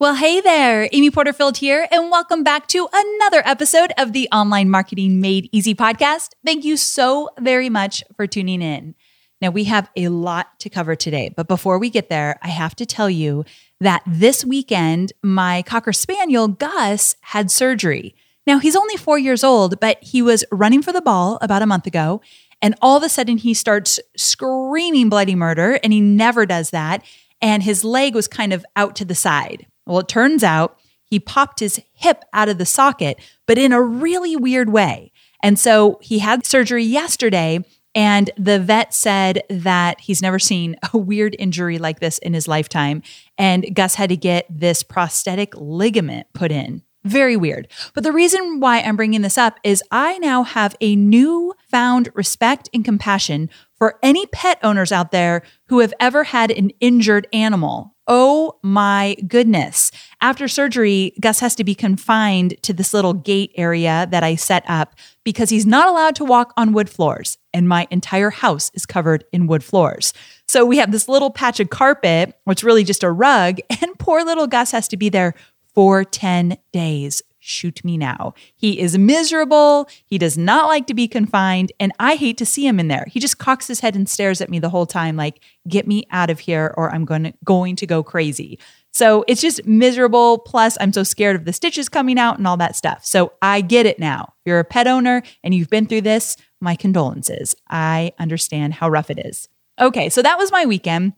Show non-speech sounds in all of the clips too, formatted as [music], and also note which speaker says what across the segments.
Speaker 1: Well, hey there, Amy Porterfield here, and welcome back to another episode of the Online Marketing Made Easy podcast. Thank you so very much for tuning in. Now, we have a lot to cover today, but before we get there, I have to tell you that this weekend, my Cocker Spaniel, Gus, had surgery. Now, he's only four years old, but he was running for the ball about a month ago, and all of a sudden he starts screaming bloody murder, and he never does that. And his leg was kind of out to the side. Well, it turns out he popped his hip out of the socket, but in a really weird way. And so he had surgery yesterday, and the vet said that he's never seen [laughs] a weird injury like this in his lifetime. And Gus had to get this prosthetic ligament put in. Very weird. But the reason why I'm bringing this up is I now have a new found respect and compassion for any pet owners out there who have ever had an injured animal Oh my goodness. After surgery, Gus has to be confined to this little gate area that I set up because he's not allowed to walk on wood floors. And my entire house is covered in wood floors. So we have this little patch of carpet, which really just a rug, [laughs] and poor little Gus has to be there for 10 days shoot me now. He is miserable. He does not like to be confined. And I hate to see him in there. He just cocks his head and stares at me the whole time, like, get me out of here or I'm going to, going to go crazy. So it's just miserable. Plus, I'm so scared of the stitches coming out and all that stuff. So I get it now. If you're a pet owner and you've been through this, my condolences. I understand how rough it is. Okay, so that was my weekend.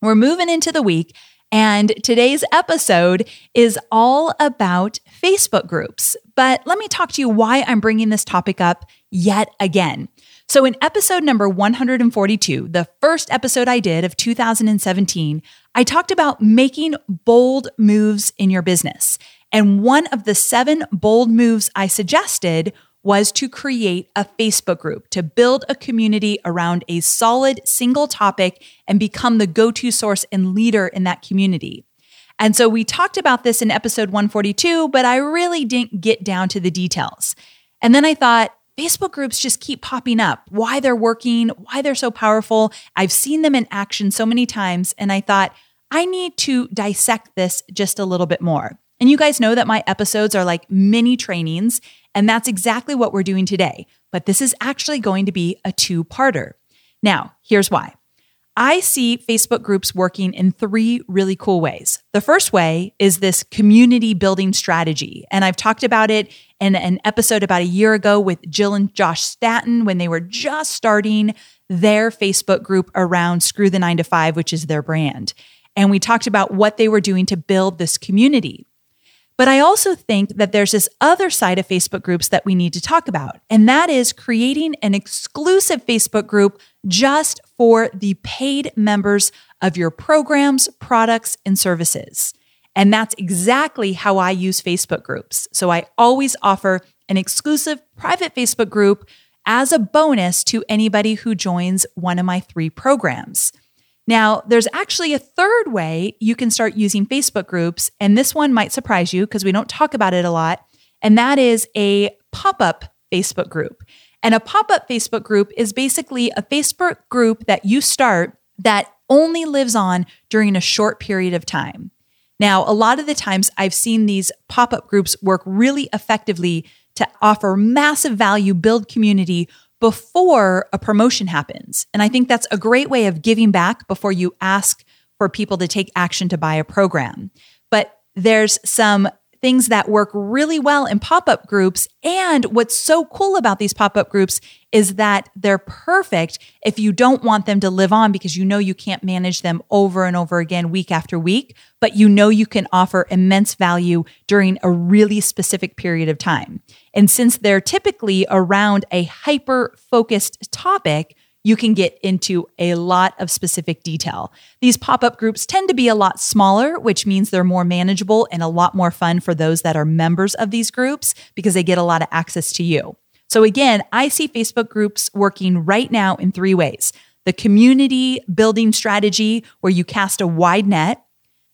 Speaker 1: We're moving into the week. And today's episode is all about Facebook groups. But let me talk to you why I'm bringing this topic up yet again. So, in episode number 142, the first episode I did of 2017, I talked about making bold moves in your business. And one of the seven bold moves I suggested was to create a Facebook group, to build a community around a solid single topic and become the go to source and leader in that community. And so we talked about this in episode 142, but I really didn't get down to the details. And then I thought, Facebook groups just keep popping up, why they're working, why they're so powerful. I've seen them in action so many times. And I thought, I need to dissect this just a little bit more. And you guys know that my episodes are like mini trainings, and that's exactly what we're doing today. But this is actually going to be a two parter. Now, here's why. I see Facebook groups working in three really cool ways. The first way is this community building strategy. And I've talked about it in an episode about a year ago with Jill and Josh Stanton when they were just starting their Facebook group around Screw the Nine to Five, which is their brand. And we talked about what they were doing to build this community. But I also think that there's this other side of Facebook groups that we need to talk about, and that is creating an exclusive Facebook group just for the paid members of your programs, products, and services. And that's exactly how I use Facebook groups. So I always offer an exclusive private Facebook group as a bonus to anybody who joins one of my three programs. Now, there's actually a third way you can start using Facebook groups, and this one might surprise you because we don't talk about it a lot, and that is a pop up Facebook group. And a pop up Facebook group is basically a Facebook group that you start that only lives on during a short period of time. Now, a lot of the times I've seen these pop up groups work really effectively to offer massive value, build community before a promotion happens. And I think that's a great way of giving back before you ask for people to take action to buy a program. But there's some things that work really well in pop up groups. And what's so cool about these pop up groups is that they're perfect if you don't want them to live on because you know you can't manage them over and over again week after week, but you know you can offer immense value during a really specific period of time. And since they're typically around a hyper focused topic, you can get into a lot of specific detail. These pop up groups tend to be a lot smaller, which means they're more manageable and a lot more fun for those that are members of these groups because they get a lot of access to you. So, again, I see Facebook groups working right now in three ways the community building strategy, where you cast a wide net.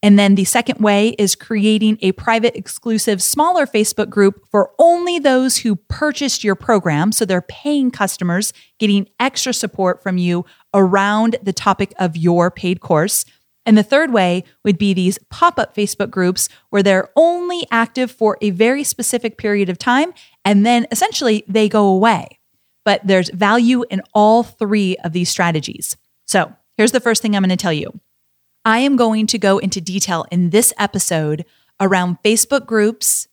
Speaker 1: And then the second way is creating a private, exclusive, smaller Facebook group for only those who purchased your program. So they're paying customers, getting extra support from you around the topic of your paid course. And the third way would be these pop up Facebook groups where they're only active for a very specific period of time and then essentially they go away. But there's value in all three of these strategies. So here's the first thing I'm going to tell you I am going to go into detail in this episode around Facebook groups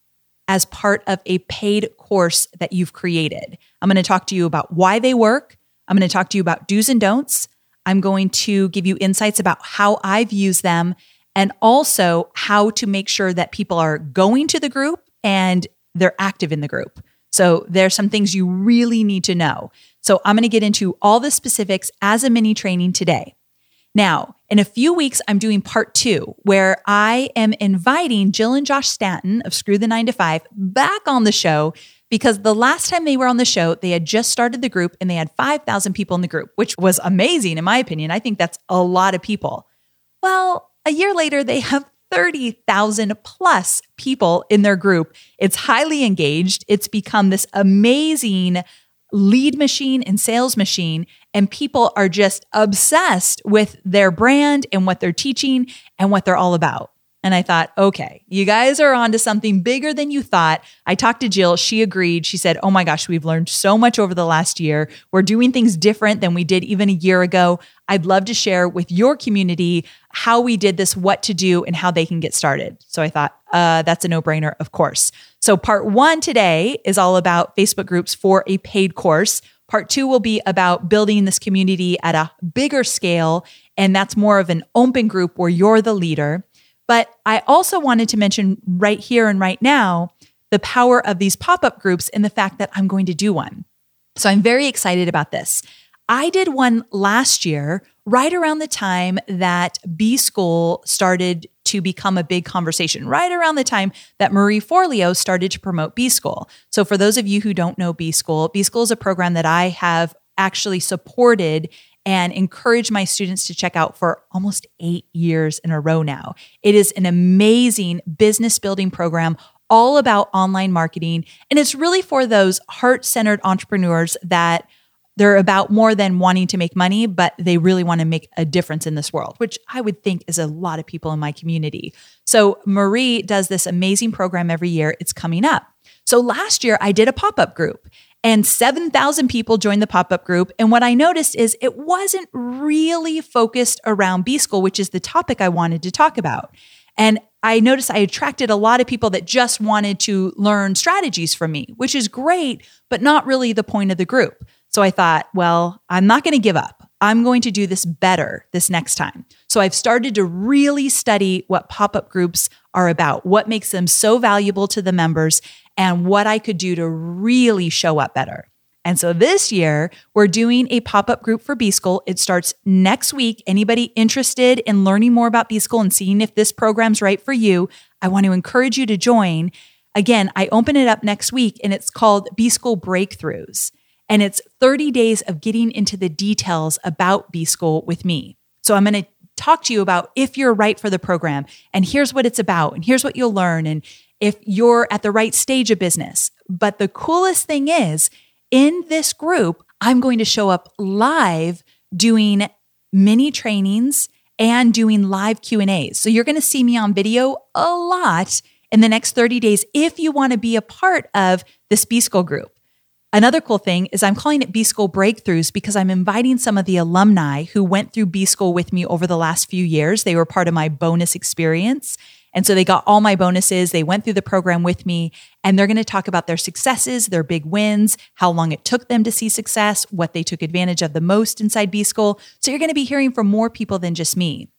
Speaker 1: as part of a paid course that you've created. I'm going to talk to you about why they work. I'm going to talk to you about do's and don'ts. I'm going to give you insights about how I've used them and also how to make sure that people are going to the group and they're active in the group. So there's some things you really need to know. So I'm going to get into all the specifics as a mini training today. Now, in a few weeks, I'm doing part two, where I am inviting Jill and Josh Stanton of Screw the Nine to Five back on the show because the last time they were on the show, they had just started the group and they had 5,000 people in the group, which was amazing, in my opinion. I think that's a lot of people. Well, a year later, they have 30,000 plus people in their group. It's highly engaged. It's become this amazing lead machine and sales machine. And people are just obsessed with their brand and what they're teaching and what they're all about. And I thought, okay, you guys are onto something bigger than you thought. I talked to Jill. She agreed. She said, Oh my gosh, we've learned so much over the last year. We're doing things different than we did even a year ago. I'd love to share with your community how we did this, what to do, and how they can get started. So I thought, uh, that's a no brainer, of course. So part one today is all about Facebook groups for a paid course. Part two will be about building this community at a bigger scale. And that's more of an open group where you're the leader. But I also wanted to mention right here and right now the power of these pop up groups and the fact that I'm going to do one. So I'm very excited about this. I did one last year, right around the time that B School started to become a big conversation, right around the time that Marie Forleo started to promote B School. So, for those of you who don't know B School, B School is a program that I have actually supported and encourage my students to check out for almost eight years in a row now. It is an amazing business building program all about online marketing. And it's really for those heart centered entrepreneurs that they're about more than wanting to make money, but they really want to make a difference in this world, which I would think is a lot of people in my community. So Marie does this amazing program every year. It's coming up. So last year I did a pop up group and 7,000 people joined the pop up group. And what I noticed is it wasn't really focused around B School, which is the topic I wanted to talk about. And I noticed I attracted a lot of people that just wanted to learn strategies from me, which is great, but not really the point of the group. So I thought, well, I'm not going to give up. I'm going to do this better this next time. So I've started to really study what pop up groups are about, what makes them so valuable to the members, and what I could do to really show up better. And so this year, we're doing a pop up group for B School. It starts next week. Anybody interested in learning more about B School and seeing if this program's right for you, I want to encourage you to join. Again, I open it up next week and it's called B School Breakthroughs. And it's 30 days of getting into the details about B School with me. So I'm going to talk to you about if you're right for the program and here's what it's about and here's what you'll learn and if you're at the right stage of business. But the coolest thing is, in this group, I'm going to show up live doing mini trainings and doing live Q&As. So you're going to see me on video a lot in the next 30 days if you want to be a part of this B School group. Another cool thing is I'm calling it B School Breakthroughs because I'm inviting some of the alumni who went through B School with me over the last few years. They were part of my bonus experience. And so they got all my bonuses. They went through the program with me and they're going to talk about their successes, their big wins, how long it took them to see success, what they took advantage of the most inside B School. So you're going to be hearing from more people than just me.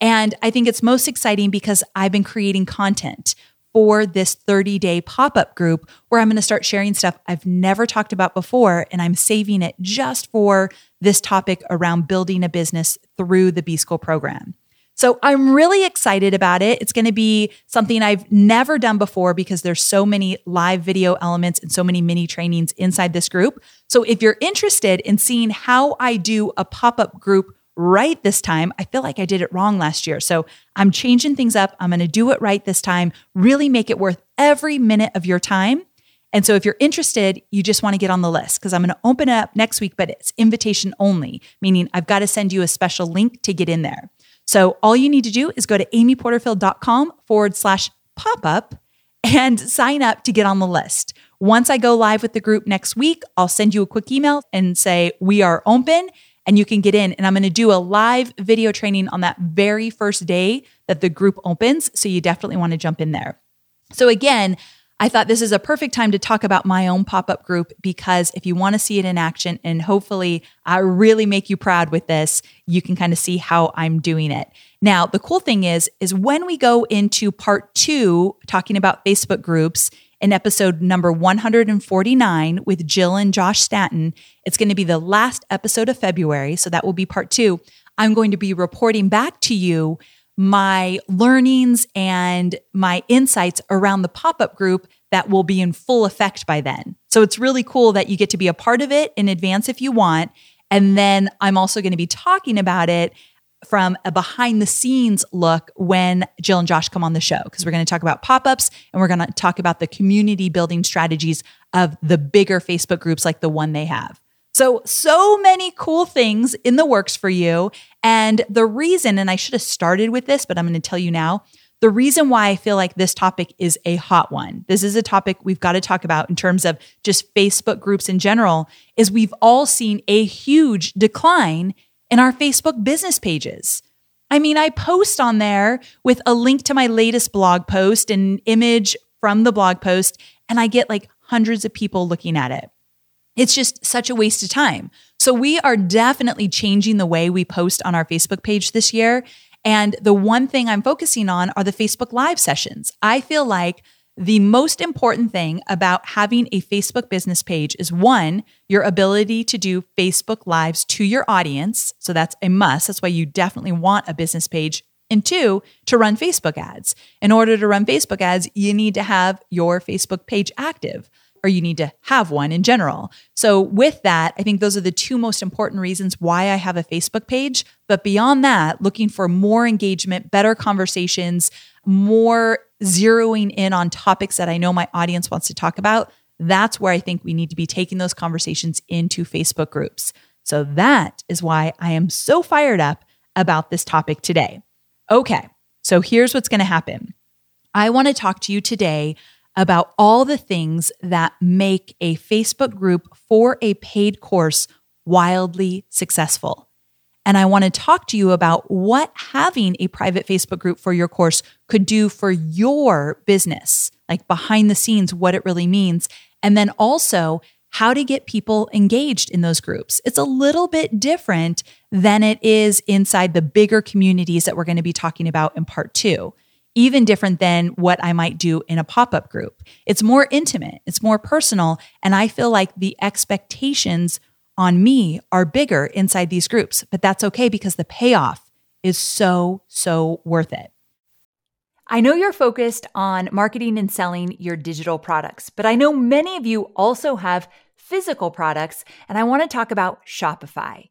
Speaker 1: And I think it's most exciting because I've been creating content for this 30 day pop up group where I'm going to start sharing stuff I've never talked about before. And I'm saving it just for this topic around building a business through the B School program. So I'm really excited about it. It's going to be something I've never done before because there's so many live video elements and so many mini trainings inside this group. So if you're interested in seeing how I do a pop-up group right this time. I feel like I did it wrong last year. So I'm changing things up. I'm going to do it right this time, really make it worth every minute of your time. And so if you're interested, you just want to get on the list because I'm going to open it up next week, but it's invitation only, meaning I've got to send you a special link to get in there. So all you need to do is go to amyporterfield.com forward slash pop up and sign up to get on the list. Once I go live with the group next week, I'll send you a quick email and say, we are open and you can get in. And I'm going to do a live video training on that very first day that the group opens. So you definitely want to jump in there. So, again, I thought this is a perfect time to talk about my own pop up group because if you want to see it in action and hopefully I really make you proud with this, you can kind of see how I'm doing it. Now, the cool thing is, is when we go into part two, talking about Facebook groups, in episode number 149 with Jill and Josh Stanton. It's going to be the last episode of February. So that will be part two. I'm going to be reporting back to you my learnings and my insights around the pop up group that will be in full effect by then. So it's really cool that you get to be a part of it in advance if you want. And then I'm also going to be talking about it from a behind the scenes look when Jill and Josh come on the show because we're going to talk about pop ups and we're going to talk about the community building strategies of the bigger Facebook groups like the one they have. So, so many cool things in the works for you. And the reason, and I should have started with this, but I'm going to tell you now the reason why I feel like this topic is a hot one, this is a topic we've got to talk about in terms of just Facebook groups in general, is we've all seen a huge decline in our Facebook business pages. I mean, I post on there with a link to my latest blog post, an image from the blog post, and I get like hundreds of people looking at it. It's just such a waste of time. So, we are definitely changing the way we post on our Facebook page this year. And the one thing I'm focusing on are the Facebook Live sessions. I feel like the most important thing about having a Facebook business page is one, your ability to do Facebook Lives to your audience. So that's a must. That's why you definitely want a business page. And two, to run Facebook ads. In order to run Facebook ads, you need to have your Facebook page active or you need to have one in general. So, with that, I think those are the two most important reasons why I have a Facebook page. But beyond that, looking for more engagement, better conversations, more zeroing in on topics that I know my audience wants to talk about, that's where I think we need to be taking those conversations into Facebook groups. So that is why I am so fired up about this topic today. Okay, so here's what's to happen. I want to talk to you today about all the things that make a Facebook group for a paid course wildly successful. And I want to talk to you about what having a private Facebook group for your course could do for your business, like behind the scenes, what it really means. And then also how to get people engaged in those groups. It's a little bit different than it is inside the bigger communities that we're going to be talking about in part two. Even different than what I might do in a pop up group. It's more intimate, it's more personal. And I feel like the expectations on me are bigger inside these groups, but that's okay because the payoff is so, so worth it. I know you're focused on marketing and selling your digital products, but I know many of you also have physical products, and I want to talk about Shopify.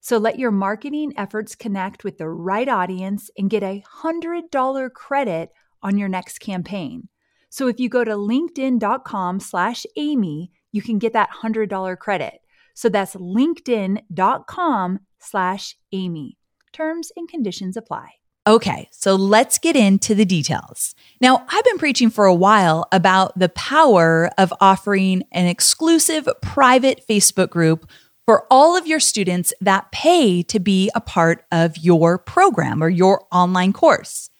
Speaker 1: So let your marketing efforts connect with the right audience and get a $100 credit on your next campaign. So if you go to linkedin.com slash Amy, you can get that $100 credit. So that's linkedin.com slash Amy. Terms and conditions apply. Okay, so let's get into the details. Now, I've been preaching for a while about the power of offering an exclusive private Facebook group for all of your students that pay to be a part of your program or your online course.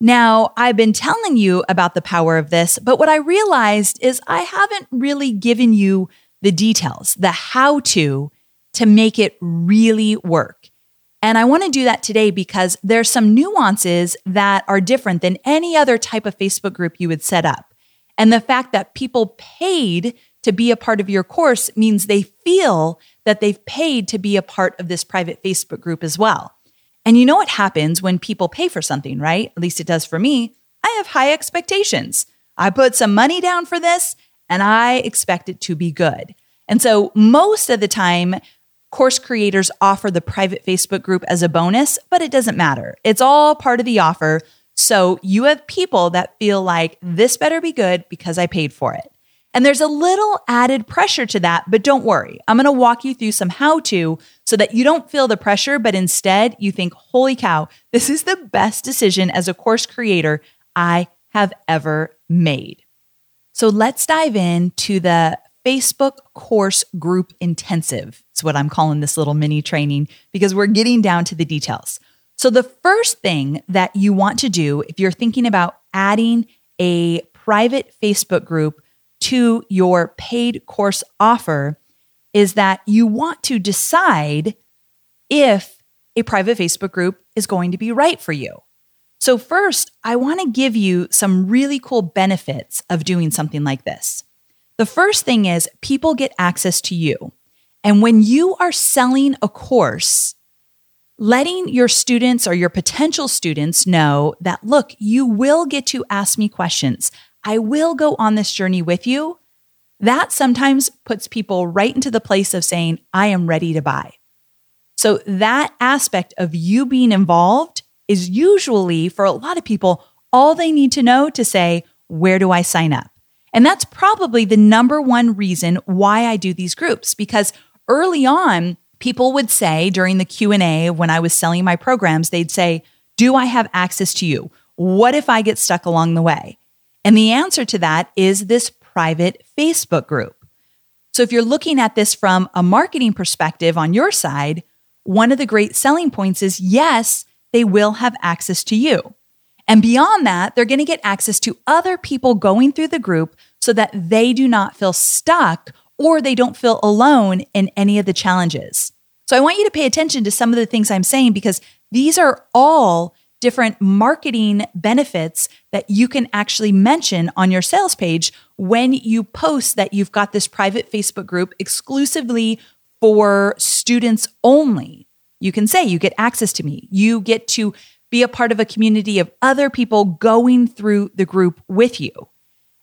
Speaker 1: Now, I've been telling you about the power of this, but what I realized is I haven't really given you the details, the how to, to make it really work. And I want to do that today because there's some nuances that are different than any other type of Facebook group you would set up. And the fact that people paid to be a part of your course means they feel that they've paid to be a part of this private Facebook group as well. And you know what happens when people pay for something, right? At least it does for me. I have high expectations. I put some money down for this and I expect it to be good. And so most of the time, Course creators offer the private Facebook group as a bonus, but it doesn't matter. It's all part of the offer. So you have people that feel like this better be good because I paid for it. And there's a little added pressure to that, but don't worry. I'm going to walk you through some how to so that you don't feel the pressure, but instead you think, holy cow, this is the best decision as a course creator I have ever made. So let's dive into the Facebook course group intensive. It's what I'm calling this little mini training because we're getting down to the details. So, the first thing that you want to do if you're thinking about adding a private Facebook group to your paid course offer is that you want to decide if a private Facebook group is going to be right for you. So, first, I want to give you some really cool benefits of doing something like this. The first thing is people get access to you. And when you are selling a course, letting your students or your potential students know that, look, you will get to ask me questions. I will go on this journey with you. That sometimes puts people right into the place of saying, I am ready to buy. So, that aspect of you being involved is usually for a lot of people all they need to know to say, Where do I sign up? And that's probably the number one reason why I do these groups because early on people would say during the Q&A when I was selling my programs they'd say, "Do I have access to you? What if I get stuck along the way?" And the answer to that is this private Facebook group. So if you're looking at this from a marketing perspective on your side, one of the great selling points is yes, they will have access to you. And beyond that, they're going to get access to other people going through the group so that they do not feel stuck or they don't feel alone in any of the challenges. So I want you to pay attention to some of the things I'm saying because these are all different marketing benefits that you can actually mention on your sales page when you post that you've got this private Facebook group exclusively for students only. you can say you get access to me. You get to be a part of a community of other people going through the group with you.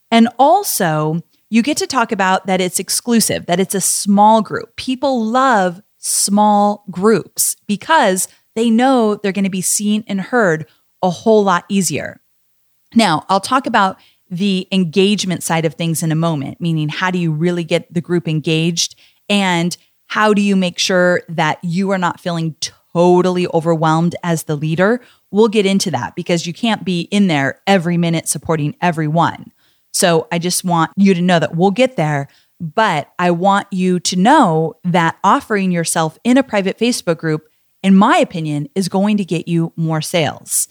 Speaker 1: And also, you get to talk about that it's exclusive, that it's a small group. People love small groups because they know they're going to be seen and heard a whole lot easier. Now, I'll talk about the engagement side of things in a moment, meaning how do you really get the group engaged and how do you make sure that you are not feeling totally overwhelmed as the leader? We'll get into that because you can't be in there every minute supporting everyone. So I just want you to know that we'll get there. But I want you to know that offering yourself in a private Facebook group, in my opinion, is going to get you more sales.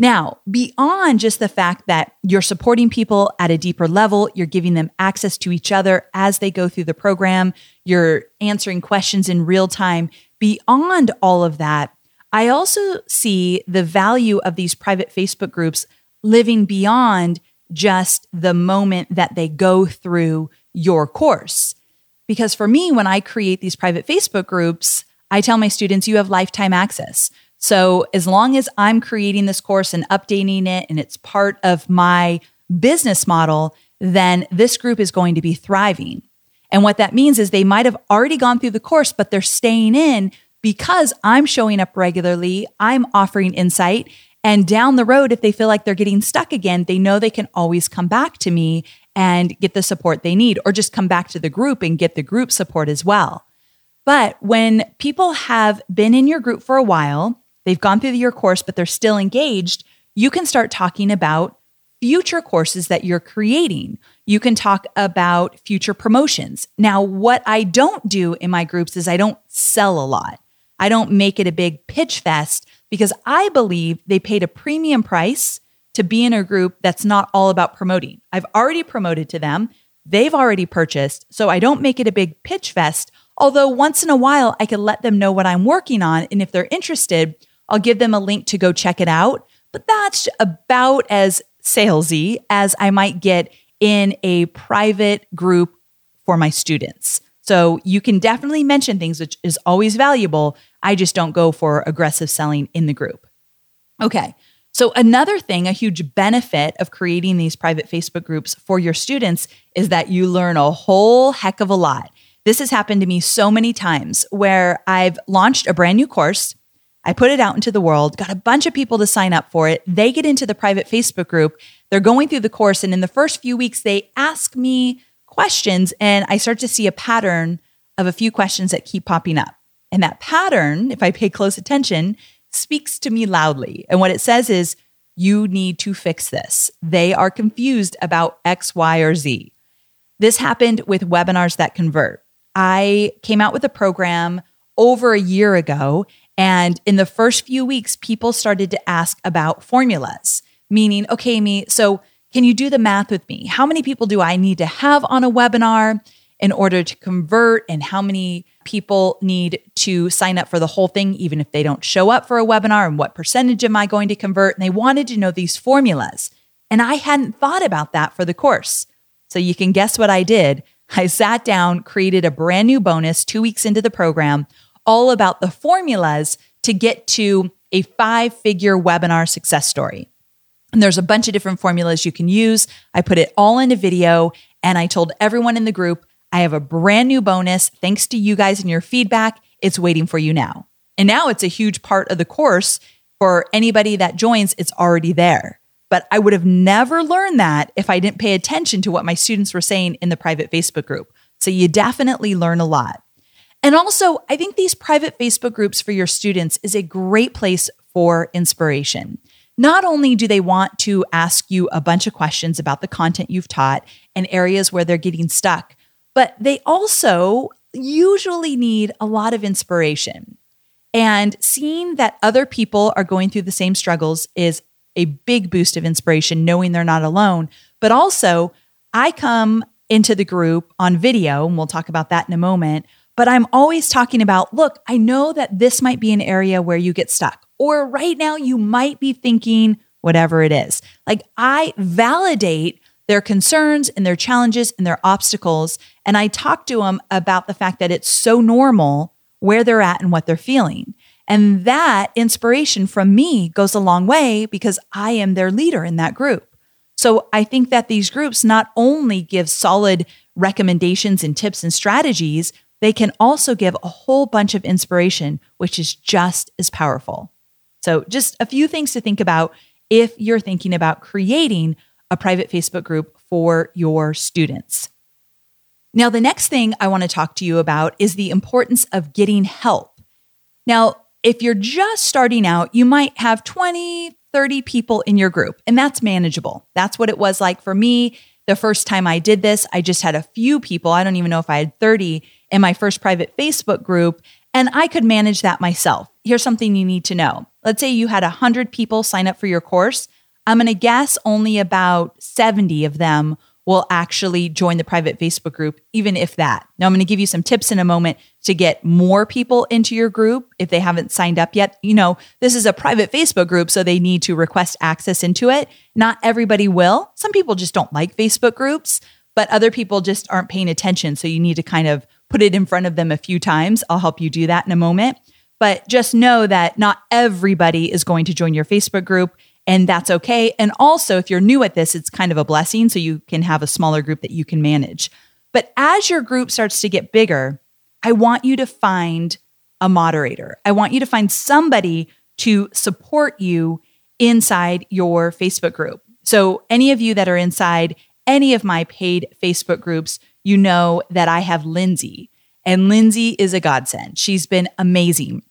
Speaker 1: Now, beyond just the fact that you're supporting people at a deeper level, you're giving them access to each other as they go through the program, you're answering questions in real time. Beyond all of that, I also see the value of these private Facebook groups living beyond just the moment that they go through your course. Because for me, when I create these private Facebook groups, I tell my students, you have lifetime access. So as long as I'm creating this course and updating it and it's part of my business model, then this group is going to be thriving. And what that means is they might have already gone through the course, but they're staying in because I'm showing up regularly, I'm offering insight. And down the road, if they feel like they're getting stuck again, they know they can always come back to me and get the support they need, or just come back to the group and get the group support as well. But when people have been in your group for a while, they've gone through your course, but they're still engaged, you can start talking about future courses that you're creating. You can talk about future promotions. Now, what I don't do in my groups is I don't sell a lot. I don't make it a big pitch fest because I believe they paid a premium price to be in a group that's not all about promoting. I've already promoted to them, they've already purchased, so I don't make it a big pitch fest. Although once in a while, I can let them know what I'm working on. And if they're interested, I'll give them a link to go check it out. But that's about as salesy as I might get in a private group for my students. So you can definitely mention things, which is always valuable. I just don't go for aggressive selling in the group. Okay. So, another thing, a huge benefit of creating these private Facebook groups for your students is that you learn a whole heck of a lot. This has happened to me so many times where I've launched a brand new course I put it out into the world, got a bunch of people to sign up for it. They get into the private Facebook group. They're going through the course. And in the first few weeks, they ask me questions. And I start to see a pattern of a few questions that keep popping up. And that pattern, if I pay close attention, speaks to me loudly. And what it says is, you need to fix this. They are confused about X, Y, or Z. This happened with webinars that convert. I came out with a program over a year ago and in the first few weeks, people started to ask about formulas, meaning, okay, Amy, so can you do the math with me? How many people do I need to have on a webinar in order to convert? And how many people need to sign up for the whole thing, even if they don't show up for a webinar? And what percentage am I going to convert? And they wanted to know these formulas. And I hadn't thought about that for the course. So you can guess what I did. I sat down, created a brand new bonus two weeks into the program all about the formulas to get to a five figure webinar success story. And there's a bunch of different formulas you can use. I put it all in a video and I told everyone in the group, I have a brand new bonus. Thanks to you guys and your feedback, it's waiting for you now. And now it's a huge part of the course. For anybody that joins, it's already there. But I would have never learned that if I didn't pay attention to what my students were saying in the private Facebook group. So you definitely learn a lot. And also, I think these private Facebook groups for your students is a great place for inspiration. Not only do they want to ask you a bunch of questions about the content you've taught and areas where they're getting stuck, but they also usually need a lot of inspiration. And seeing that other people are going through the same struggles is a big boost of inspiration, knowing they're not alone. But also, I come into the group on video, and we'll talk about that in a moment, but I'm always talking about look, I know that this might be an area where you get stuck, or right now you might be thinking whatever it is. Like I validate their concerns and their challenges and their obstacles. And I talk to them about the fact that it's so normal where they're at and what they're feeling. And that inspiration from me goes a long way because I am their leader in that group. So I think that these groups not only give solid recommendations and tips and strategies, they can also give a whole bunch of inspiration, which is just as powerful. So, just a few things to think about if you're thinking about creating a private Facebook group for your students. Now, the next thing I want to talk to you about is the importance of getting help. Now, if you're just starting out, you might have 20, 30 people in your group, and that's manageable. That's what it was like for me. The first time I did this, I just had a few people. I don't even know if I had 30 in my first private Facebook group, and I could manage that myself. Here's something you need to know. Let's say you had 100 people sign up for your course. I'm going to guess only about 70 of them will actually join the private Facebook group, even if that. Now, I'm going to give you some tips in a moment to get more people into your group if they haven't signed up yet. You know, this is a private Facebook group, so they need to request access into it. Not everybody will. Some people just don't like Facebook groups, but other people just aren't paying attention. So you need to kind of put it in front of them a few times. I'll help you do that in a moment. But just know that not everybody is going to join your Facebook group and that's okay. And also, if you're new at this, it's kind of a blessing. So you can have a smaller group that you can manage. But as your group starts to get bigger, I want you to find a moderator. I want you to find somebody to support you inside your Facebook group. So, any of you that are inside any of my paid Facebook groups, you know that I have Lindsay, and Lindsay is a godsend. She's been amazing.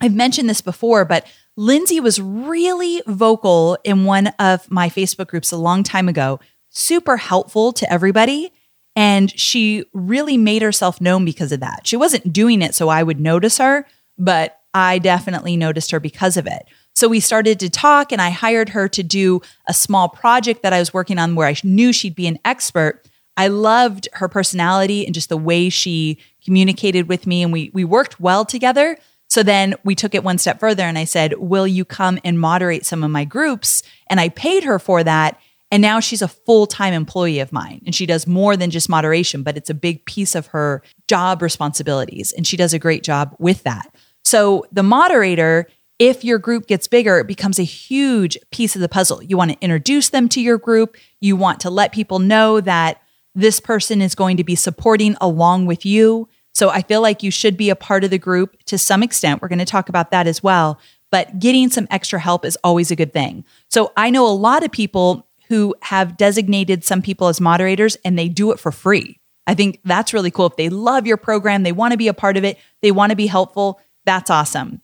Speaker 1: I've mentioned this before, but Lindsay was really vocal in one of my Facebook groups a long time ago, super helpful to everybody. And she really made herself known because of that. She wasn't doing it so I would notice her, but I definitely noticed her because of it. So we started to talk, and I hired her to do a small project that I was working on where I knew she'd be an expert. I loved her personality and just the way she communicated with me, and we we worked well together. So then we took it one step further and I said, Will you come and moderate some of my groups? And I paid her for that. And now she's a full time employee of mine. And she does more than just moderation, but it's a big piece of her job responsibilities. And she does a great job with that. So the moderator, if your group gets bigger, it becomes a huge piece of the puzzle. You want to introduce them to your group. You want to let people know that this person is going to be supporting along with you. So I feel like you should be a part of the group to some extent. We're going to talk about that as well. But getting some extra help is always a good thing. So I know a lot of people who have designated some people as moderators and they do it for free. I think that's really cool. If they love your program, they want to be a part of it, they want to be helpful, that's awesome.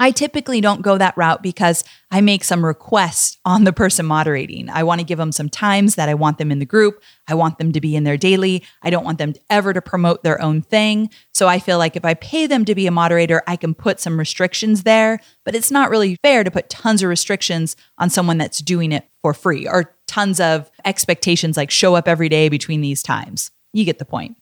Speaker 1: I typically don't go that route because I make some requests on the person moderating. I want to give them some times that I want them in the group. I want them to be in there daily. I don't want them ever to promote their own thing. So I feel like if I pay them to be a moderator, I can put some restrictions there, but it's not really fair to put tons of restrictions on someone that's doing it for free or tons of expectations like show up every day between these times. You get the point.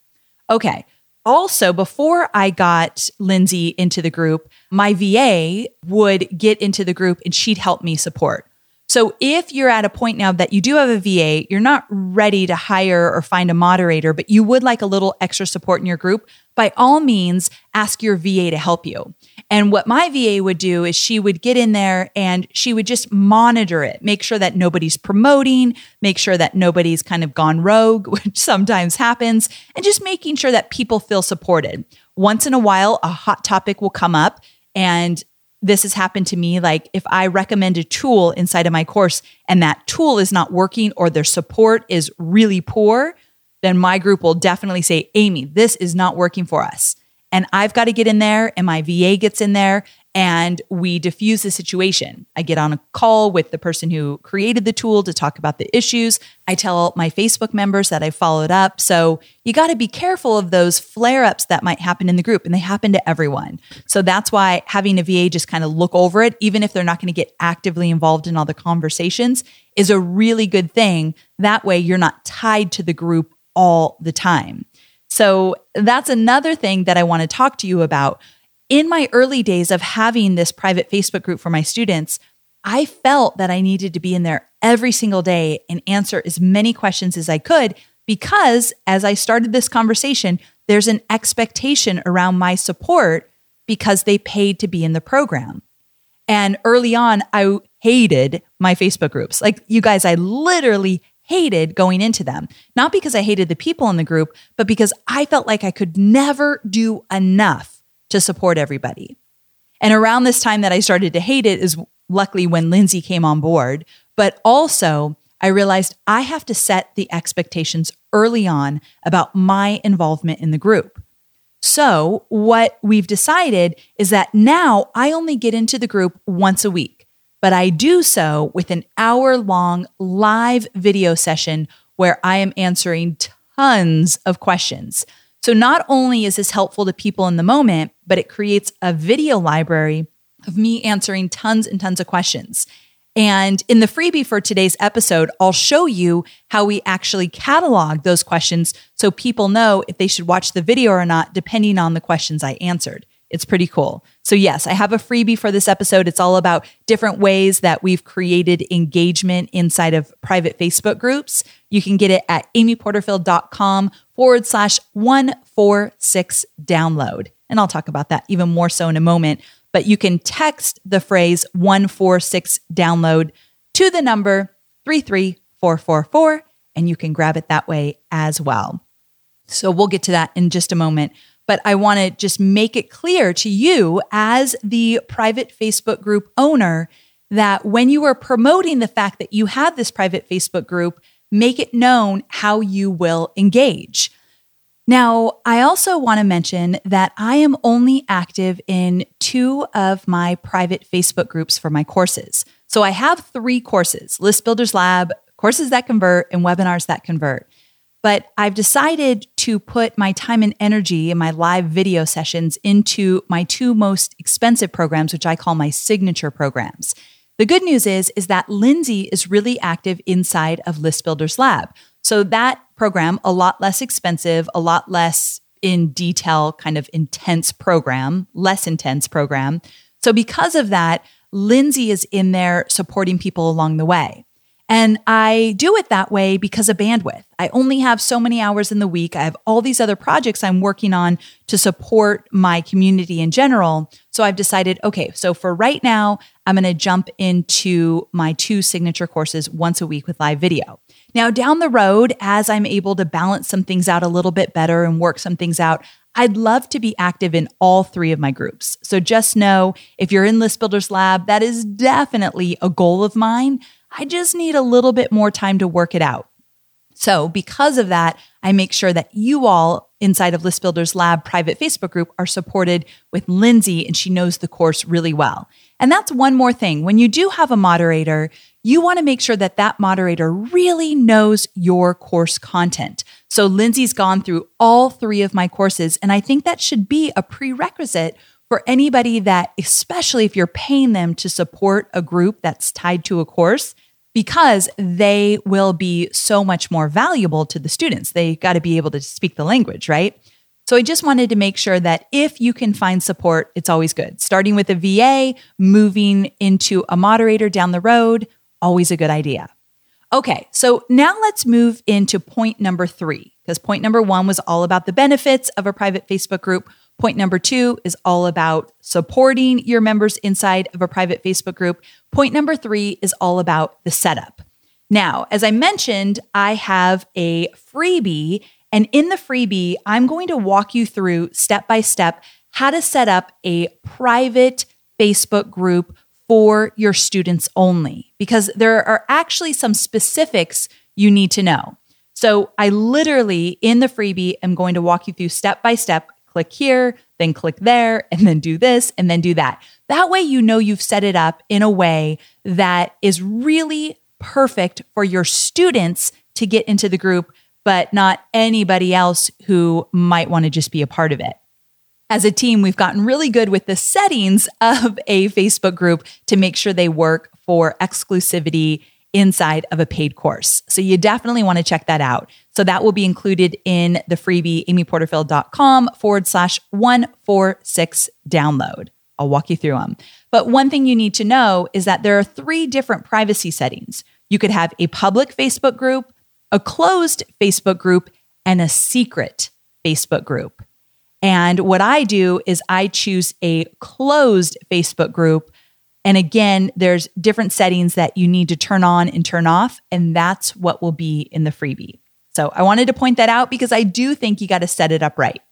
Speaker 1: Okay also, before I got Lindsay into the group, my VA would get into the group and she'd help me support. So if you're at a point now that you do have a VA, you're not ready to hire or find a moderator, but you would like a little extra support in your group, by all means, ask your VA to help you. And what my VA would do is she would get in there and she would just monitor it, make sure that nobody's promoting, make sure that nobody's kind of gone rogue, [laughs] which sometimes happens, and just making sure that people feel supported. Once in a while, a hot topic will come up and this has happened to me. Like if I recommend a tool inside of my course and that tool is not working or their support is really poor, then my group will definitely say, Amy, this is not working for us. And I've got to get in there, and my VA gets in there, and we diffuse the situation. I get on a call with the person who created the tool to talk about the issues. I tell my Facebook members that I followed up. So you got to be careful of those flare ups that might happen in the group, and they happen to everyone. So that's why having a VA just kind of look over it, even if they're not going to get actively involved in all the conversations, is a really good thing. That way, you're not tied to the group all the time. So that's another thing that I want to talk to you about. In my early days of having this private Facebook group for my students, I felt that I needed to be in there every single day and answer as many questions as I could because as I started this conversation, there's an expectation around my support because they paid to be in the program. And early on, I hated my Facebook groups. Like you guys, I literally hated going into them. Not because I hated the people in the group, but because I felt like I could never do enough to support everybody. And around this time that I started to hate it is luckily when Lindsay came on board. But also, I realized I have to set the expectations early on about my involvement in the group. So, what we've decided is that now I only get into the group once a week, but I do so with an hour long live video session where I am answering tons of questions. So, not only is this helpful to people in the moment, but it creates a video library of me answering tons and tons of questions. And in the freebie for today's episode, I'll show you how we actually catalog those questions so people know if they should watch the video or not, depending on the questions I answered. It's pretty cool. So, yes, I have a freebie for this episode. It's all about different ways that we've created engagement inside of private Facebook groups. You can get it at amyporterfield.com forward slash 146 download. And I'll talk about that even more so in a moment. But you can text the phrase 146 download to the number 33444, and you can grab it that way as well. So we'll get to that in just a moment but I want to just make it clear to you as the private Facebook group owner that when you are promoting the fact that you have this private Facebook group, make it known how you will engage. Now, I also want to mention that I am only active in two of my private Facebook groups for my courses. So I have three courses List Builders Lab, courses that convert, and webinars that convert. But I've decided to put my time and energy in my live video sessions into my two most expensive programs, which I call my signature programs. The good news is, is that Lindsay is really active inside of List Builders Lab. So that program, a lot less expensive, a lot less in detail, kind of intense program, less intense program. So because of that, Lindsay is in there supporting people along the way. And I do it that way because of bandwidth. I only have so many hours in the week. I have all these other projects I'm working on to support my community in general. So I've decided, okay, so for right now, I'm going to jump into my two signature courses once a week with live video. Now, down the road, as I'm able to balance some things out a little bit better and work some things out, I'd love to be active in all three of my groups. So just know if you're in List Builders Lab, that is definitely a goal of mine. I just need a little bit more time to work it out. So, because of that, I make sure that you all inside of List Builders Lab private Facebook group are supported with Lindsay, and she knows the course really well. And that's one more thing. When you do have a moderator, you want to make sure that that moderator really knows your course content. So, Lindsay's gone through all three of my courses, and I think that should be a prerequisite for anybody that, especially if you're paying them to support a group that's tied to a course, because they will be so much more valuable to the students. They got to be able to speak the language, right? So I just wanted to make sure that if you can find support, it's always good. Starting with a VA, moving into a moderator down the road, always a good idea. Okay, so now let's move into point number three, because point number one was all about the benefits of a private Facebook group. Point number two is all about supporting your members inside of a private Facebook group. Point number three is all about the setup. Now, as I mentioned, I have a freebie, and in the freebie, I'm going to walk you through step by step how to set up a private Facebook group for your students only, because there are actually some specifics you need to know. So, I literally in the freebie am going to walk you through step by step click here, then click there, and then do this, and then do that. That way, you know you've set it up in a way that is really perfect for your students to get into the group, but not anybody else who might want to just be a part of it. As a team, we've gotten really good with the settings of a Facebook group to make sure they work for exclusivity inside of a paid course. So you definitely want to check that out. So that will be included in the freebie, amyporterfield.com forward slash 146 download. I'll walk you through them. But one thing you need to know is that there are three different privacy settings. You could have a public Facebook group, a closed Facebook group, and a secret Facebook group. And what I do is I choose a closed Facebook group. And again, there's different settings that you need to turn on and turn off. And that's what will be in the freebie. So I wanted to point that out because I do think you got to set it up right.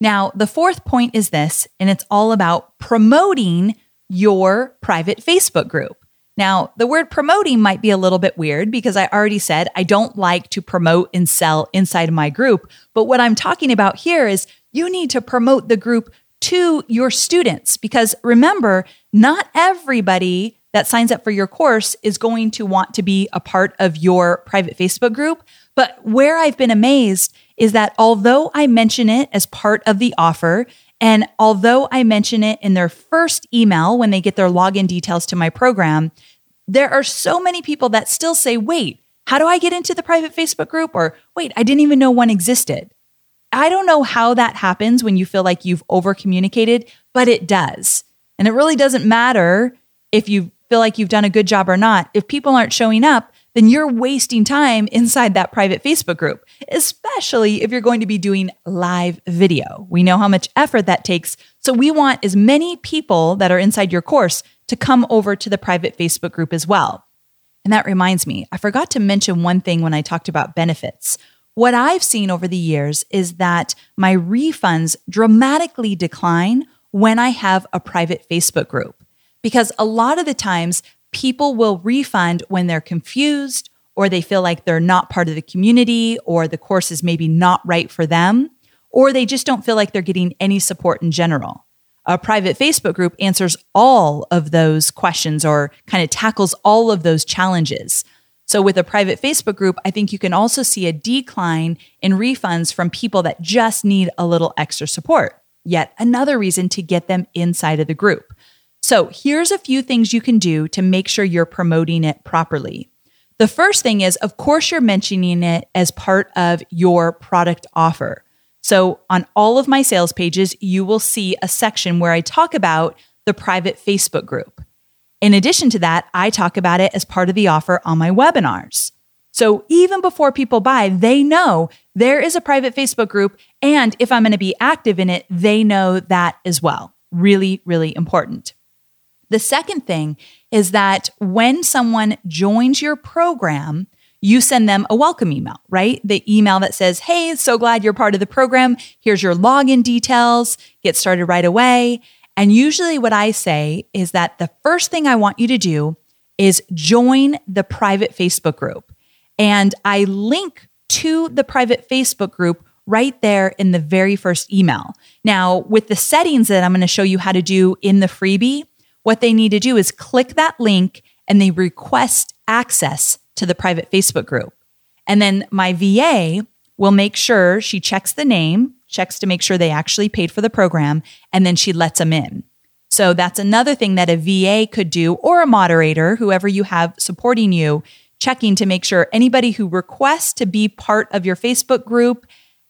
Speaker 1: Now, the fourth point is this, and it's all about promoting your private Facebook group. Now, the word promoting might be a little bit weird because I already said I don't like to promote and sell inside of my group. But what I'm talking about here is you need to promote the group to your students because remember, not everybody that signs up for your course is going to want to be a part of your private Facebook group. But where I've been amazed is that although I mention it as part of the offer, and although I mention it in their first email when they get their login details to my program, there are so many people that still say, wait, how do I get into the private Facebook group? Or wait, I didn't even know one existed. I don't know how that happens when you feel like you've over communicated, but it does. And it really doesn't matter if you feel like you've done a good job or not. If people aren't showing up, then you're wasting time inside that private Facebook group, especially if you're going to be doing live video. We know how much effort that takes. So we want as many people that are inside your course to come over to the private Facebook group as well. And that reminds me, I forgot to mention one thing when I talked about benefits. What I've seen over the years is that my refunds dramatically decline when I have a private Facebook group. Because a lot of the times people will refund when they're confused or they feel like they're not part of the community or the course is maybe not right for them, or they just don't feel like they're getting any support in general. A private Facebook group answers all of those questions or kind of tackles all of those challenges. So, with a private Facebook group, I think you can also see a decline in refunds from people that just need a little extra support. Yet another reason to get them inside of the group. So, here's a few things you can do to make sure you're promoting it properly. The first thing is, of course, you're mentioning it as part of your product offer. So, on all of my sales pages, you will see a section where I talk about the private Facebook group. In addition to that, I talk about it as part of the offer on my webinars. So, even before people buy, they know there is a private Facebook group. And if I'm going to be active in it, they know that as well. Really, really important. The second thing is that when someone joins your program, you send them a welcome email, right? The email that says, Hey, so glad you're part of the program. Here's your login details. Get started right away. And usually, what I say is that the first thing I want you to do is join the private Facebook group. And I link to the private Facebook group right there in the very first email. Now, with the settings that I'm going to show you how to do in the freebie, what they need to do is click that link and they request access to the private Facebook group. And then my VA will make sure she checks the name, checks to make sure they actually paid for the program, and then she lets them in. So that's another thing that a VA could do or a moderator, whoever you have supporting you, checking to make sure anybody who requests to be part of your Facebook group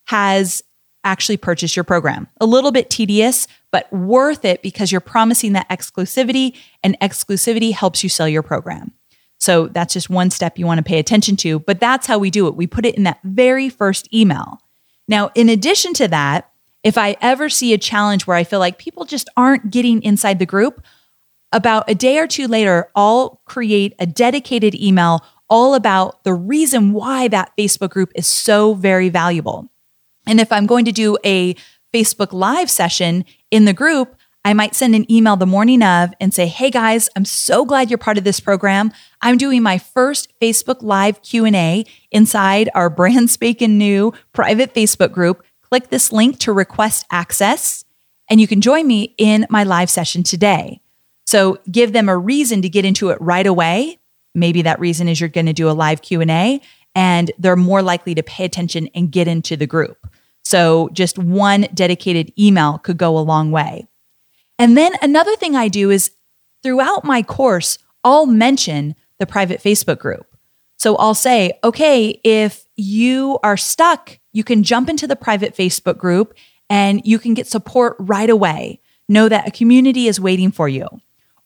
Speaker 1: has actually purchased your program. A little bit tedious, but worth it because you're promising that exclusivity, and exclusivity helps you sell your program. So that's just one step you want to pay attention to, but that's how we do it. We put it in that very first email. Now, in addition to that, if I ever see a challenge where I feel like people just aren't getting inside the group, about a day or two later, I'll create a dedicated email all about the reason why that Facebook group is so very valuable. And if I'm going to do a Facebook Live session in the group, I might send an email the morning of and say, "Hey guys, I'm so glad you're part of this program. I'm doing my first Facebook Live Q&A inside our [laughs] brand spanking new private Facebook group. Click this link to request access and you can join me in my live session today." So, give them a reason to get into it right away. Maybe that reason is you're going to do a live Q&A and they're more likely to pay attention and get into the group. So, just one dedicated email could go a long way. And then another thing I do is throughout my course, I'll mention the private Facebook group. So I'll say, okay, if you are stuck, you can jump into the private Facebook group and you can get support right away. Know that a community is waiting for you.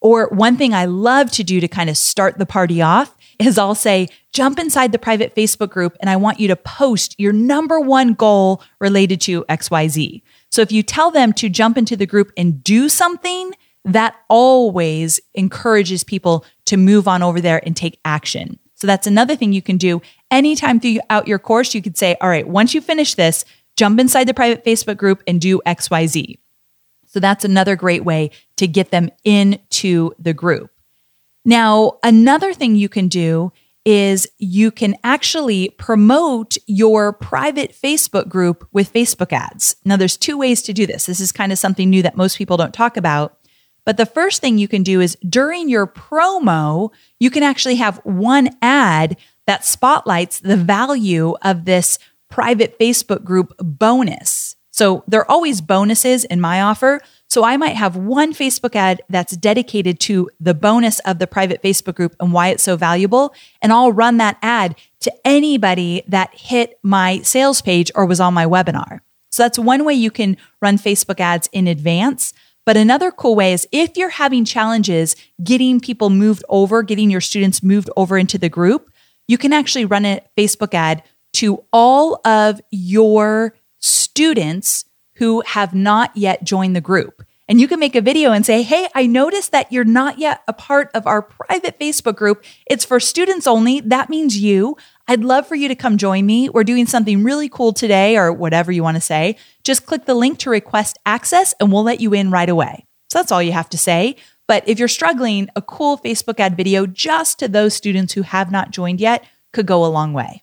Speaker 1: Or one thing I love to do to kind of start the party off is I'll say, jump inside the private Facebook group and I want you to post your number one goal related to XYZ. So if you tell them to jump into the group and do something, that always encourages people to move on over there and take action. So that's another thing you can do anytime throughout your course. You could say, all right, once you finish this, jump inside the private Facebook group and do XYZ. So that's another great way to get them into the group. Now, another thing you can do is you can actually promote your private Facebook group with Facebook ads. Now, there's two ways to do this. This is kind of something new that most people don't talk about. But the first thing you can do is during your promo, you can actually have one ad that spotlights the value of this private Facebook group bonus. So there are always bonuses in my offer. So I might have one Facebook ad that's dedicated to the bonus of the private Facebook group and why it's so valuable. And I'll run that ad to anybody that hit my sales page or was on my webinar. So that's one way you can run Facebook ads in advance. But another cool way is if you're having challenges getting people moved over, getting your students moved over into the group, you can actually run a Facebook ad to all of your students who have not yet joined the group. And you can make a video and say, Hey, I noticed that you're not yet a part of our private Facebook group. It's for students only. That means you. I'd love for you to come join me. We're doing something really cool today, or whatever you want to say. Just click the link to request access and we'll let you in right away. So that's all you have to say. But if you're struggling, a cool Facebook ad video just to those students who have not joined yet could go a long way.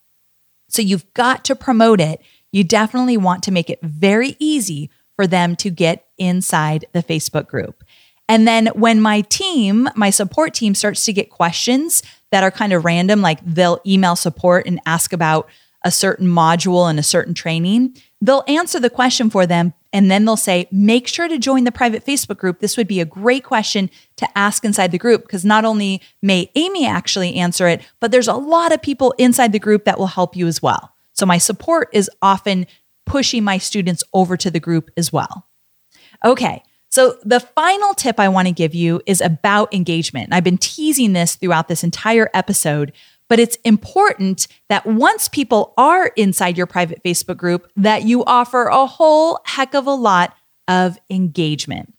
Speaker 1: So you've got to promote it. You definitely want to make it very easy for them to get inside the Facebook group. And then when my team, my support team starts to get questions that are kind of random, like they'll email support and ask about a certain module and a certain training, they'll answer the question for them. And then they'll say, make sure to join the private Facebook group. This would be a great question to ask inside the group because not only may Amy actually answer it, but there's a lot of people inside the group that will help you as well. So my support is often pushing my students over to the group as well. Okay. So the final tip I want to give you is about engagement. I've been teasing this throughout this entire episode, but it's important that once people are inside your private Facebook group that you offer a whole heck of a lot of engagement.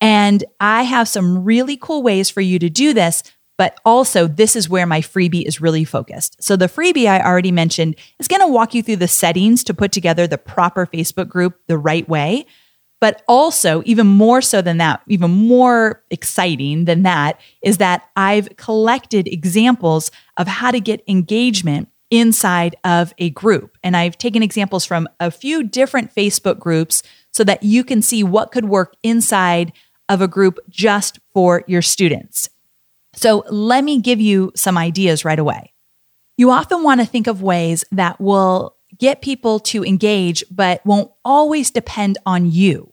Speaker 1: And I have some really cool ways for you to do this, but also this is where my freebie is really focused. So the freebie I already mentioned is going to walk you through the settings to put together the proper Facebook group the right way. But also, even more so than that, even more exciting than that, is that I've collected examples of how to get engagement inside of a group. And I've taken examples from a few different Facebook groups so that you can see what could work inside of a group just for your students. So let me give you some ideas right away. You often want to think of ways that will get people to engage, but won't always depend on you.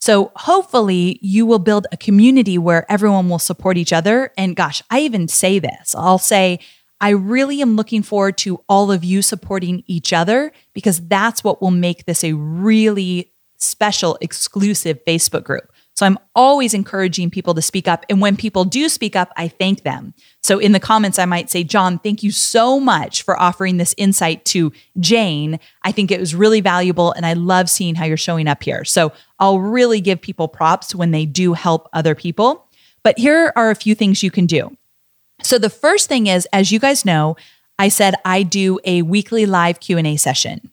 Speaker 1: So hopefully you will build a community where everyone will support each other. And gosh, I even say this I'll say, I really am looking forward to all of you supporting each other because that's what will make this a really special, exclusive Facebook group. So I'm always encouraging people to speak up. And when people do speak up, I thank them. So in the comments, I might say, John, thank you so much for offering this insight to Jane. I think it was really valuable. And I love seeing how you're showing up here. So I'll really give people props when they do help other people. But here are a few things you can do. So the first thing is, as you guys know, I said I do a weekly live Q&A session.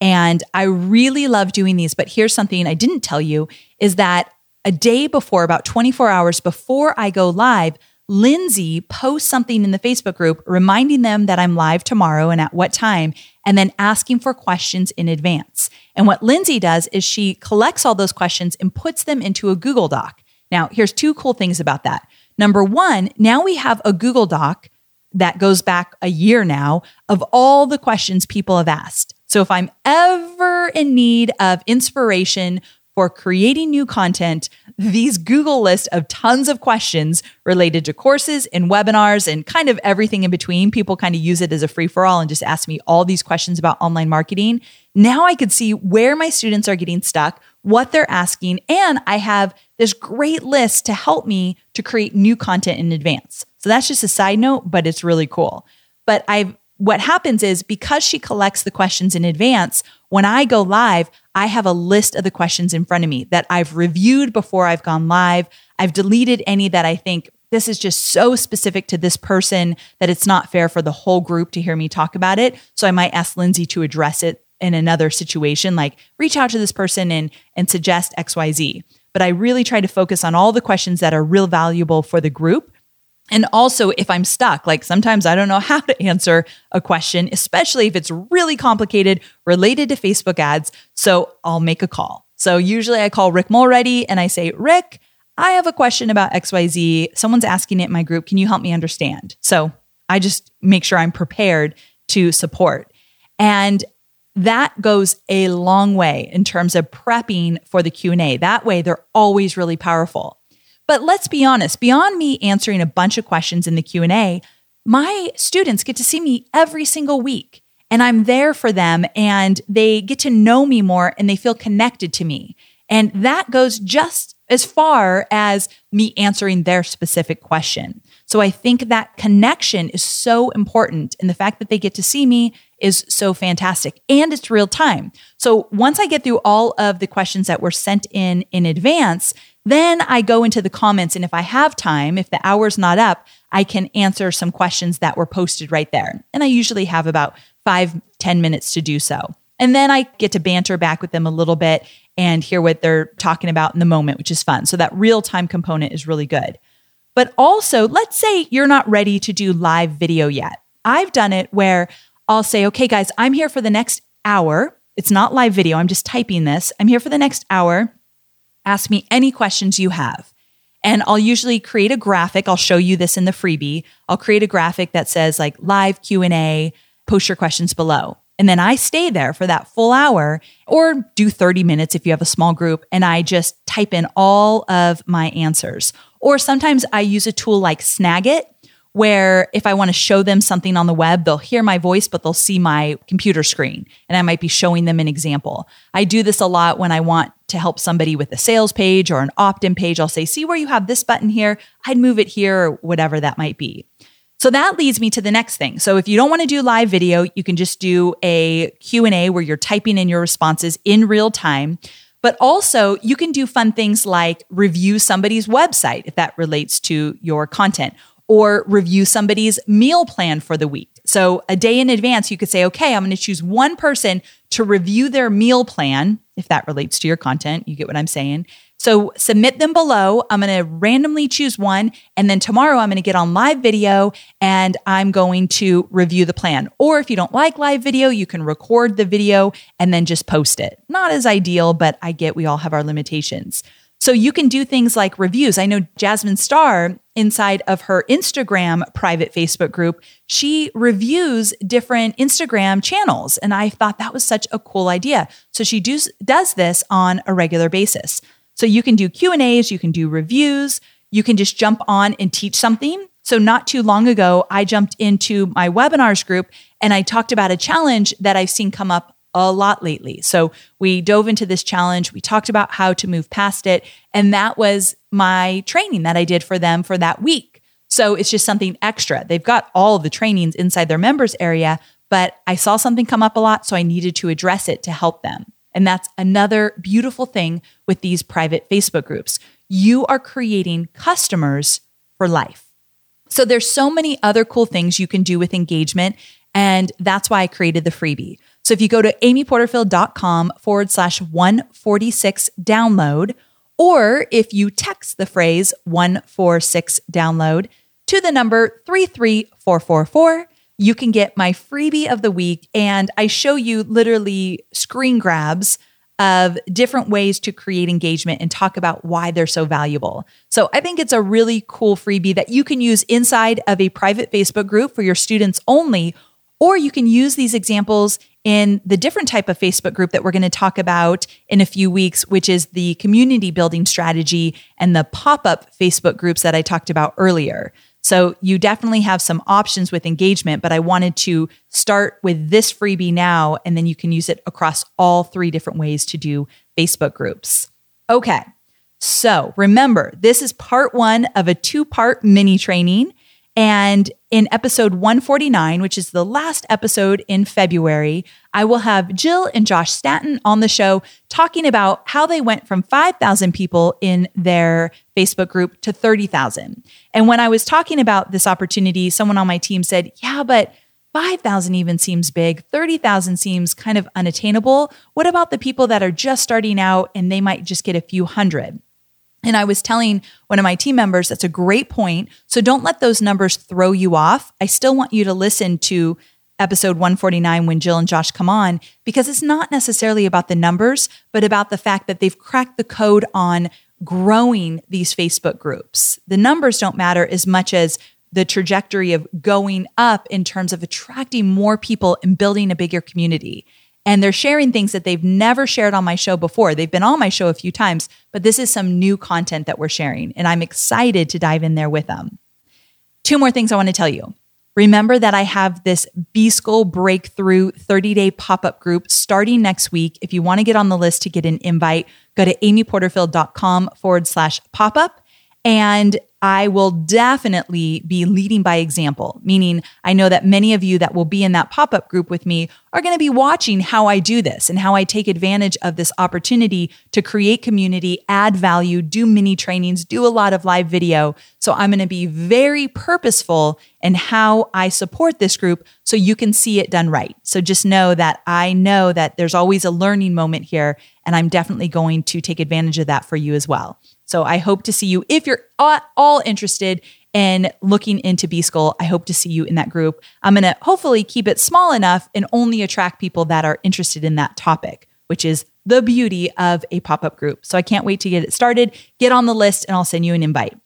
Speaker 1: And I really love doing these, but here's something I didn't tell you is that a day before, about 24 hours before I go live, Lindsay posts something in the Facebook group reminding them that I'm live tomorrow and at what time, and then asking for questions in advance. And what Lindsay does is she collects all those questions and puts them into a Google Doc. Now, here's two cool things about that. Number one, now we have a Google Doc that goes back a year now of all the questions people have asked. So if I'm ever in need of inspiration for creating new content, these Google list of tons of questions related to courses and webinars and kind of everything in between. People kind of use it as a free for all and just ask me all these questions about online marketing. Now I could see where my students are getting stuck, what they're asking, and I have this great list to help me to create new content in advance. So that's just a side note, but it's really cool. But I've what happens is because she collects the questions in advance, when I go live, I have a list of the questions in front of me that I've reviewed before I've gone live. I've deleted any that I think this is just so specific to this person that it's not fair for the whole group to hear me talk about it. So I might ask Lindsay to address it in another situation, like reach out to this person and, and suggest XYZ. But I really try to focus on all the questions that are real valuable for the group. And also, if I'm stuck, like sometimes I don't know how to answer a question, especially if it's really complicated related to Facebook ads. So I'll make a call. So usually I call Rick Mulready and I say, Rick, I have a question about XYZ. Someone's asking it in my group. Can you help me understand? So I just make sure I'm prepared to support. And that goes a long way in terms of prepping for the Q&A. That way they're always really powerful. But let's be honest, beyond me answering a bunch of questions in the Q&A, my students get to see me every single week and I'm there for them and they get to know me more and they feel connected to me. And that goes just as far as me answering their specific question. So I think that connection is so important. And the fact that they get to see me is so fantastic. And it's real time. So once I get through all of the questions that were sent in in advance, then I go into the comments. And if I have time, if the hour's not up, I can answer some questions that were posted right there. And I usually have about five ten minutes to do so. And then I get to banter back with them a little bit and hear what they're talking about in the moment, which is fun. So that real time component is really good. But also, let's say you're not ready to do live video yet. I've done it where I'll say, okay, guys, I'm here for the next hour. It's not live video, I'm just typing this. I'm here for the next hour. Ask me any questions you have. And I'll usually create a graphic. I'll show you this in the freebie. I'll create a graphic that says like live Q&A, post your questions below. And then I stay there for that full hour or do 30 minutes if you have a small group and I just type in all of my answers. Or sometimes I use a tool like Snagit where if I want to show them something on the web, they'll hear my voice, but they'll see my computer screen and I might be showing them an example. I do this a lot when I want to help somebody with a sales page or an opt in page. I'll say, see where you have this button here? I'd move it here or whatever that might be. So that leads me to the next thing. So if you don't want to do live video, you can just do a Q&A where you're typing in your responses in real time. But also, you can do fun things like review somebody's website if that relates to your content or review somebody's meal plan for the week. So, a day in advance, you could say, okay, I'm going to choose one person to review their meal plan if that relates to your content. You get what I'm saying? So submit them below. I'm going to randomly choose one. And then tomorrow I'm going to get on live video and I'm going to review the plan. Or if you don't like live video, you can record the video and then just post it. Not as ideal, but I get we all have our limitations. So you can do things like reviews. I know Jasmine Star inside of her Instagram private Facebook group, she reviews different Instagram channels. And I thought that was such a cool idea. So she does, does this on a regular basis. So you can do Q&As, you can do reviews, you can just jump on and teach something. So not too long ago, I jumped into my webinars group and I talked about a challenge that I've seen come up a lot lately. So we dove into this challenge, we talked about how to move past it, and that was my training that I did for them for that week. So it's just something extra. They've got all the trainings inside their members area, but I saw something come up a lot, so I needed to address it to help them. And that's another beautiful thing with these private Facebook groups. You are creating customers for life. So there's so many other cool things you can do with engagement. And that's why I created the freebie. So if you go to amyporterfield.com forward slash 146 download, or if you text the phrase 146 download to the number 33444, you can get my freebie of the week. And I show you literally screen grabs of different ways to create engagement and talk about why they're so valuable. So I think it's a really cool freebie that you can use inside of a private Facebook group for your students only, or you can use these examples in the different type of Facebook group that we're going to talk about in a few weeks, which is the community building strategy and the pop up Facebook groups that I talked about earlier. So you definitely have some options with engagement, but I wanted to start with this freebie now, and then you can use it across all three different ways to do Facebook groups. Okay. So remember, this is part one of a two part mini training. And in episode 149, which is the last episode in February, I will have Jill and Josh Stanton on the show talking about how they went from 5,000 people in their Facebook group to 30,000. And when I was talking about this opportunity, someone on my team said, Yeah, but 5,000 even seems big. 30,000 seems kind of unattainable. What about the people that are just starting out and they might just get a few hundred? And I was telling one of my team members, that's a great point. So don't let those numbers throw you off. I still want you to listen to episode 149 when Jill and Josh come on, because it's not necessarily about the numbers, but about the fact that they've cracked the code on growing these Facebook groups. The numbers don't matter as much as the trajectory of going up in terms of attracting more people and building a bigger community and they're sharing things that they've never shared on my show before. They've been on my show a few times, but this is some new content that we're sharing, and I'm excited to dive in there with them. Two more things I want to tell you. Remember that I have this B School Breakthrough 30 day pop up group starting next week. If you want to get on the list to get an invite, go to amyporterfield.com forward slash pop up. And I will definitely be leading by example, meaning I know that many of you that will be in that pop up group with me are going to be watching how I do this and how I take advantage of this opportunity to create community, add value, do mini trainings, do a lot of live video. So I'm going to be very purposeful in how I support this group so you can see it done right. So just know that I know that there's always a learning moment here, and I'm definitely going to take advantage of that for you as well. So I hope to see you. If you're all interested in looking into B School, I hope to see you in that group. I'm going to hopefully keep it small enough and only attract people that are interested in that topic, which is the beauty of a pop up group. So I can't wait to get it started. Get on the list and I'll send you an invite.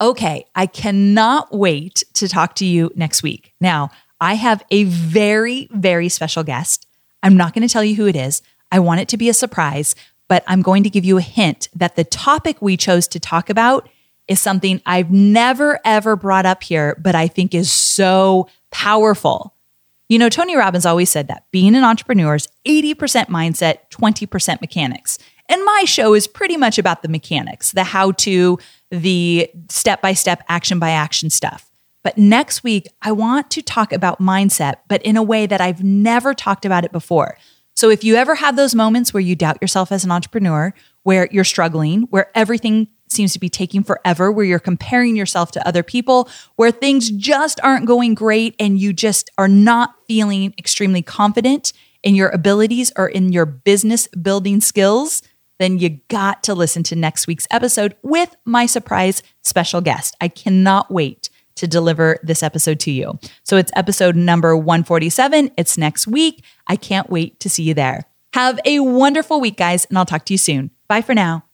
Speaker 1: Okay, I cannot wait to talk to you next week. Now, I have a very, very special guest. I'm not going to tell you who it is. I want it to be a surprise, but I'm going to give you a hint that the topic we chose to talk about is something I've never ever brought up here, but I think is so powerful. You know, Tony Robbins always said that being an entrepreneur is 80% mindset, 20% mechanics. And my show is pretty much about the mechanics, the how to, the step by step, action by action stuff. But next week, I want to talk about mindset, but in a way that I've never talked about it before. So if you ever have those moments where you doubt yourself as an entrepreneur, where you're struggling, where everything seems to be taking forever, where you're comparing yourself to other people, where things just aren't going great and you just are not feeling extremely confident in your abilities or in your business building skills, then you got to listen to next week's episode with my surprise special guest. I cannot wait to deliver this episode to you. So it's episode number 147. It's next week. I can't wait to see you there. Have a wonderful week, guys, and I'll talk to you soon. Bye for now.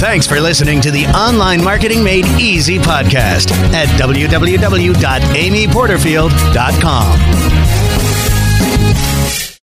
Speaker 2: Thanks for listening to the Online Marketing Made Easy podcast at www.amyporterfield.com.